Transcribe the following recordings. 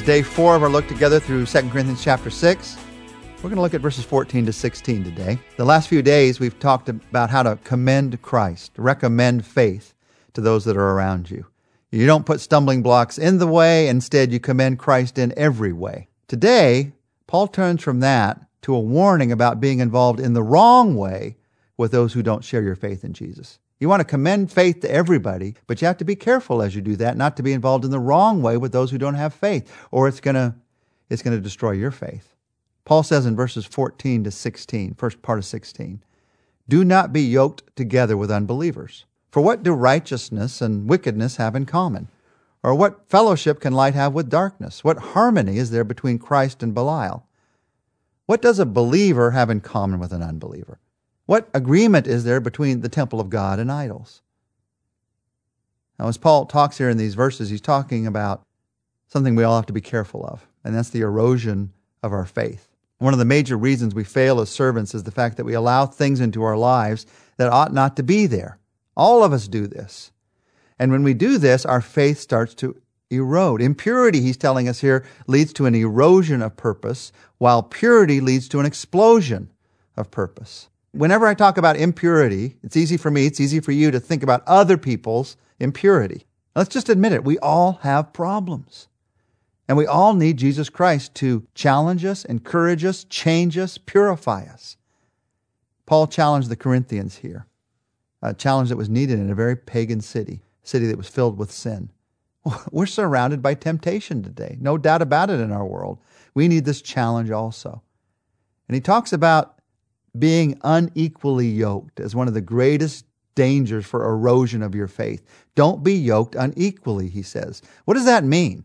is day four of our look together through 2 Corinthians chapter 6. We're going to look at verses 14 to 16 today. The last few days, we've talked about how to commend Christ, recommend faith to those that are around you. You don't put stumbling blocks in the way, instead, you commend Christ in every way. Today, Paul turns from that to a warning about being involved in the wrong way with those who don't share your faith in Jesus. You want to commend faith to everybody, but you have to be careful as you do that, not to be involved in the wrong way with those who don't have faith, or it's going to, it's going to destroy your faith. Paul says in verses 14 to 16, first part of 16, do not be yoked together with unbelievers. For what do righteousness and wickedness have in common? Or what fellowship can light have with darkness? What harmony is there between Christ and Belial? What does a believer have in common with an unbeliever? What agreement is there between the temple of God and idols? Now, as Paul talks here in these verses, he's talking about something we all have to be careful of, and that's the erosion of our faith. One of the major reasons we fail as servants is the fact that we allow things into our lives that ought not to be there. All of us do this. And when we do this, our faith starts to erode. Impurity, he's telling us here, leads to an erosion of purpose, while purity leads to an explosion of purpose. Whenever I talk about impurity, it's easy for me, it's easy for you to think about other people's impurity. Let's just admit it. We all have problems. And we all need Jesus Christ to challenge us, encourage us, change us, purify us. Paul challenged the Corinthians here, a challenge that was needed in a very pagan city, a city that was filled with sin. We're surrounded by temptation today, no doubt about it in our world. We need this challenge also. And he talks about being unequally yoked as one of the greatest dangers for erosion of your faith. Don't be yoked unequally, he says. What does that mean?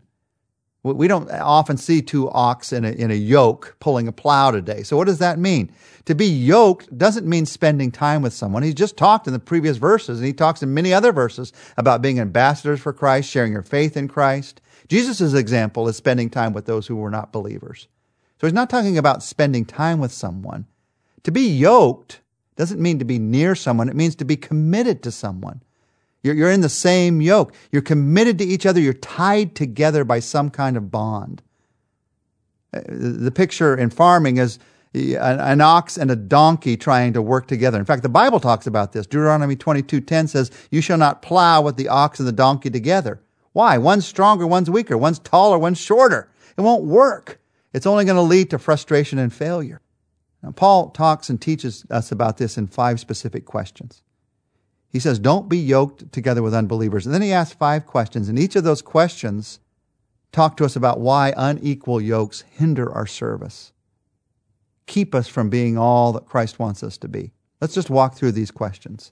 We don't often see two ox in a, in a yoke pulling a plow today. So what does that mean? To be yoked doesn't mean spending time with someone. He's just talked in the previous verses, and he talks in many other verses about being ambassadors for Christ, sharing your faith in Christ. Jesus' example is spending time with those who were not believers. So he's not talking about spending time with someone. To be yoked doesn't mean to be near someone, it means to be committed to someone. You're, you're in the same yoke. You're committed to each other. You're tied together by some kind of bond. Uh, the picture in farming is an ox and a donkey trying to work together. In fact, the Bible talks about this. Deuteronomy 22:10 says, "You shall not plow with the ox and the donkey together." Why? One's stronger, one's weaker, one's taller, one's shorter. It won't work. It's only going to lead to frustration and failure. Now, Paul talks and teaches us about this in five specific questions. He says, Don't be yoked together with unbelievers. And then he asks five questions, and each of those questions talk to us about why unequal yokes hinder our service, keep us from being all that Christ wants us to be. Let's just walk through these questions.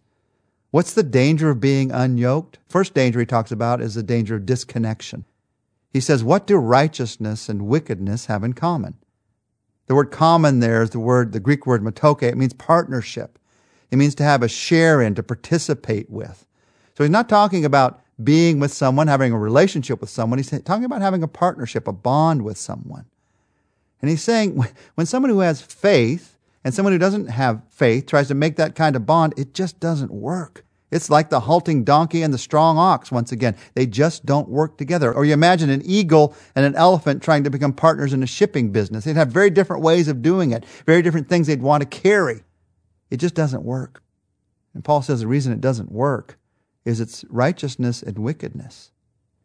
What's the danger of being unyoked? First danger he talks about is the danger of disconnection. He says, What do righteousness and wickedness have in common? The word common there is the word, the Greek word metoke. It means partnership. It means to have a share in, to participate with. So he's not talking about being with someone, having a relationship with someone. He's talking about having a partnership, a bond with someone. And he's saying when someone who has faith and someone who doesn't have faith tries to make that kind of bond, it just doesn't work. It's like the halting donkey and the strong ox once again. They just don't work together. Or you imagine an eagle and an elephant trying to become partners in a shipping business. They'd have very different ways of doing it, very different things they'd want to carry. It just doesn't work. And Paul says the reason it doesn't work is it's righteousness and wickedness.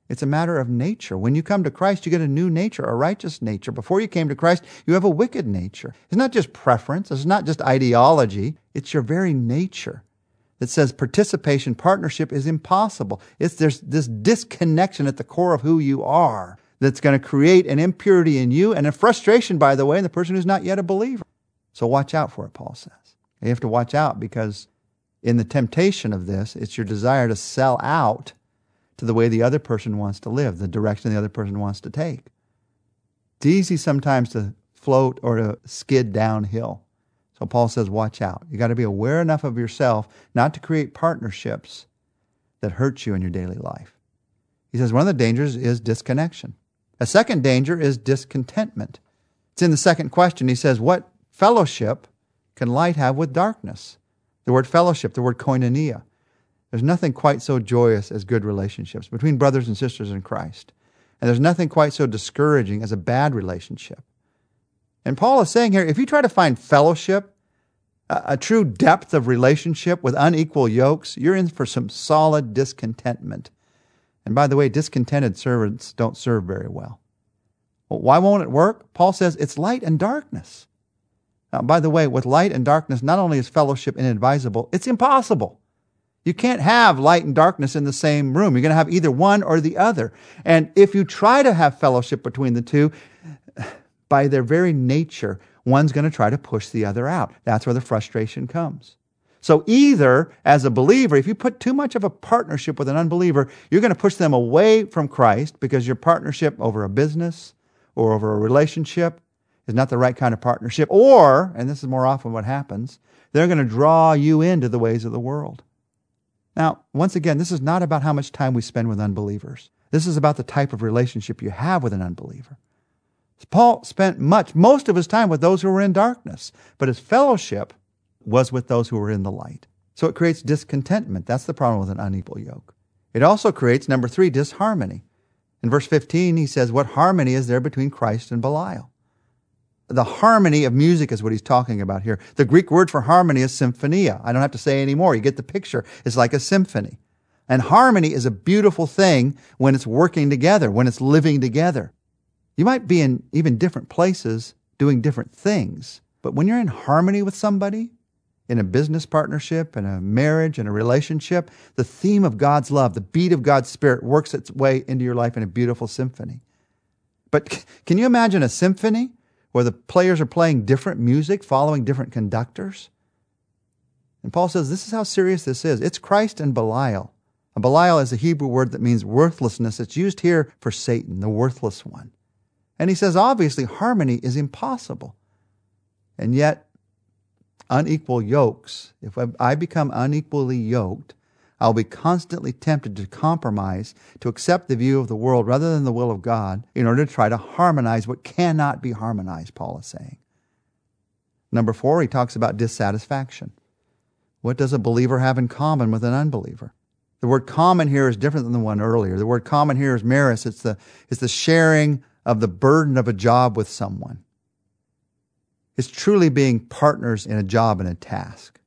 It's a matter of nature. When you come to Christ, you get a new nature, a righteous nature. Before you came to Christ, you have a wicked nature. It's not just preference, it's not just ideology, it's your very nature that says participation, partnership is impossible. It's there's this disconnection at the core of who you are that's going to create an impurity in you and a frustration, by the way, in the person who's not yet a believer. So watch out for it, Paul says. You have to watch out because in the temptation of this, it's your desire to sell out to the way the other person wants to live, the direction the other person wants to take. It's easy sometimes to float or to skid downhill. So Paul says, watch out. You got to be aware enough of yourself not to create partnerships that hurt you in your daily life. He says one of the dangers is disconnection. A second danger is discontentment. It's in the second question. He says, What fellowship can light have with darkness? The word fellowship, the word koinonia. There's nothing quite so joyous as good relationships between brothers and sisters in Christ. And there's nothing quite so discouraging as a bad relationship. And Paul is saying here if you try to find fellowship, a, a true depth of relationship with unequal yokes, you're in for some solid discontentment. And by the way, discontented servants don't serve very well. well why won't it work? Paul says it's light and darkness. Now, by the way, with light and darkness, not only is fellowship inadvisable, it's impossible. You can't have light and darkness in the same room. You're going to have either one or the other. And if you try to have fellowship between the two, by their very nature, one's going to try to push the other out. That's where the frustration comes. So either as a believer, if you put too much of a partnership with an unbeliever, you're going to push them away from Christ because your partnership over a business or over a relationship is not the right kind of partnership. Or, and this is more often what happens, they're going to draw you into the ways of the world. Now, once again, this is not about how much time we spend with unbelievers. This is about the type of relationship you have with an unbeliever. Paul spent much, most of his time with those who were in darkness, but his fellowship was with those who were in the light. So it creates discontentment. That's the problem with an unequal yoke. It also creates, number three, disharmony. In verse 15, he says, What harmony is there between Christ and Belial? The harmony of music is what he's talking about here. The Greek word for harmony is symphonia. I don't have to say any more. You get the picture. It's like a symphony. And harmony is a beautiful thing when it's working together, when it's living together. You might be in even different places doing different things, but when you're in harmony with somebody, in a business partnership, in a marriage, in a relationship, the theme of God's love, the beat of God's Spirit works its way into your life in a beautiful symphony. But can you imagine a symphony where the players are playing different music, following different conductors? And Paul says this is how serious this is. It's Christ and Belial. And Belial is a Hebrew word that means worthlessness. It's used here for Satan, the worthless one. And he says, obviously, harmony is impossible. And yet, unequal yokes, if I become unequally yoked, I'll be constantly tempted to compromise, to accept the view of the world rather than the will of God in order to try to harmonize what cannot be harmonized, Paul is saying. Number four, he talks about dissatisfaction. What does a believer have in common with an unbeliever? The word common here is different than the one earlier. The word common here is meris. It's the, it's the sharing of the burden of a job with someone. It's truly being partners in a job and a task.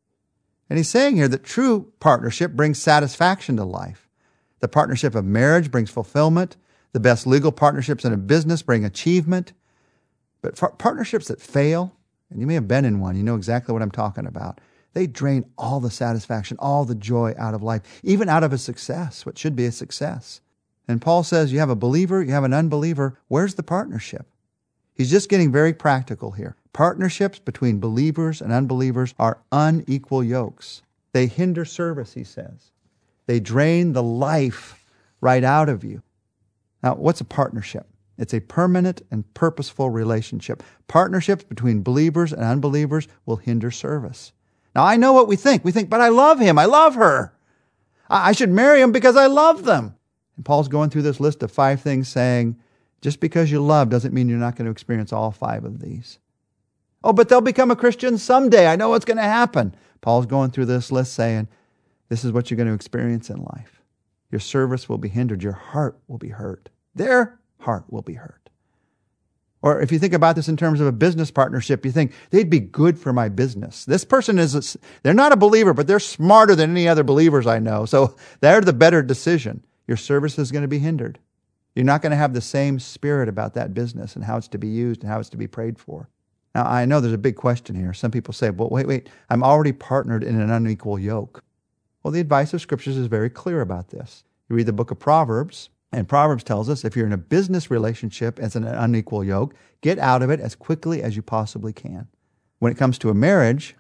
And he's saying here that true partnership brings satisfaction to life. The partnership of marriage brings fulfillment. The best legal partnerships in a business bring achievement. But partnerships that fail, and you may have been in one, you know exactly what I'm talking about. They drain all the satisfaction, all the joy out of life, even out of a success, what should be a success. And Paul says you have a believer, you have an unbeliever. Where's the partnership? He's just getting very practical here. Partnerships between believers and unbelievers are unequal yokes. They hinder service, he says. They drain the life right out of you. Now, what's a partnership? It's a permanent and purposeful relationship. Partnerships between believers and unbelievers will hinder service. Now, I know what we think. We think, but I love him. I love her. I should marry him because I love them. Paul's going through this list of five things saying, just because you love doesn't mean you're not going to experience all five of these. Oh, but they'll become a Christian someday. I know what's going to happen. Paul's going through this list saying, this is what you're going to experience in life. Your service will be hindered. Your heart will be hurt. Their heart will be hurt. Or if you think about this in terms of a business partnership, you think they'd be good for my business. This person is, a, they're not a believer, but they're smarter than any other believers I know. So they're the better decision your service is going to be hindered. You're not going to have the same spirit about that business and how it's to be used and how it's to be prayed for. Now, I know there's a big question here. Some people say, well, wait, wait, I'm already partnered in an unequal yoke. Well, the advice of scriptures is very clear about this. You read the book of Proverbs, and Proverbs tells us if you're in a business relationship as an unequal yoke, get out of it as quickly as you possibly can. When it comes to a marriage,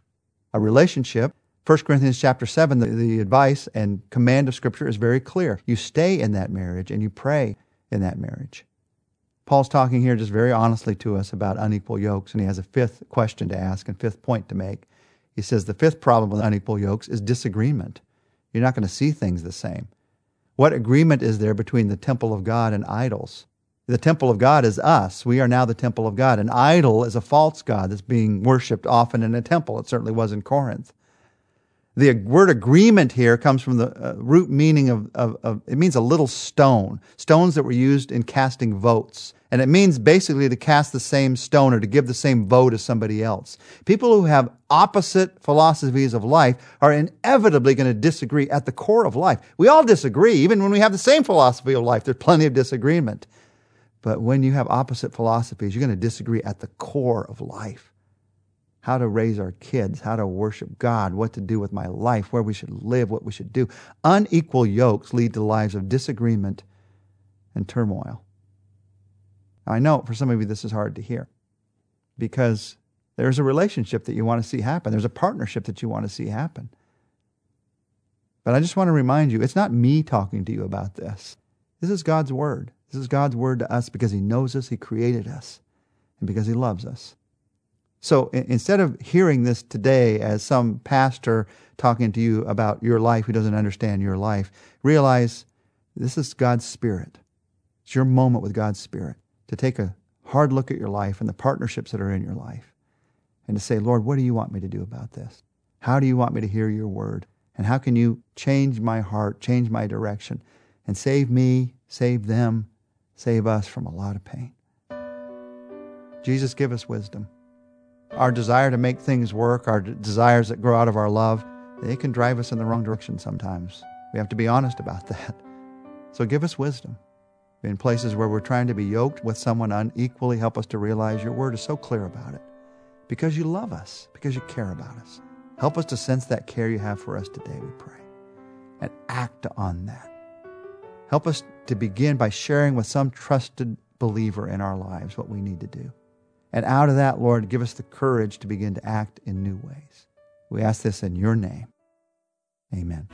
a relationship, 1 Corinthians chapter 7, the, the, advice and command of Scripture is very clear. You stay in that marriage and you pray in that marriage. Paul's talking here just very honestly to us about unequal yokes, and he has a fifth question to ask and fifth point to make. He says the fifth problem with unequal yokes is disagreement. You're not going to see things the same. What agreement is there between the temple of God and idols? The temple of God is us. We are now the temple of God. An idol is a false God that's being worshiped often in a temple. It certainly was in Corinth. The word agreement here comes from the uh, root meaning of, of, of, it means a little stone, stones that were used in casting votes. And it means basically to cast the same stone or to give the same vote as somebody else. People who have opposite philosophies of life are inevitably going to disagree at the core of life. We all disagree, even when we have the same philosophy of life, there's plenty of disagreement. But when you have opposite philosophies, you're going to disagree at the core of life how to raise our kids, how to worship God, what to do with my life, where we should live, what we should do. Unequal yokes lead to lives of disagreement and turmoil. I know for some of you this is hard to hear because there's a relationship that you want to see happen, there's a partnership that you want to see happen. But I just want to remind you it's not me talking to you about this. This is God's word. This is God's word to us because He knows us, He created us, and because He loves us. So instead of hearing this today as some pastor talking to you about your life who doesn't understand your life, realize this is God's Spirit. It's your moment with God's Spirit to take a hard look at your life and the partnerships that are in your life and to say, Lord, what do you want me to do about this? How do you want me to hear your word? And how can you change my heart, change my direction, and save me, save them, save us from a lot of pain? Jesus, give us wisdom. Our desire to make things work, our desires that grow out of our love, they can drive us in the wrong direction sometimes. We have to be honest about that. So give us wisdom. In places where we're trying to be yoked with someone unequally, help us to realize your word is so clear about it. Because you love us, because you care about us. Help us to sense that care you have for us today, we pray, and act on that. Help us to begin by sharing with some trusted believer in our lives what we need to do. And out of that, Lord, give us the courage to begin to act in new ways. We ask this in your name. Amen.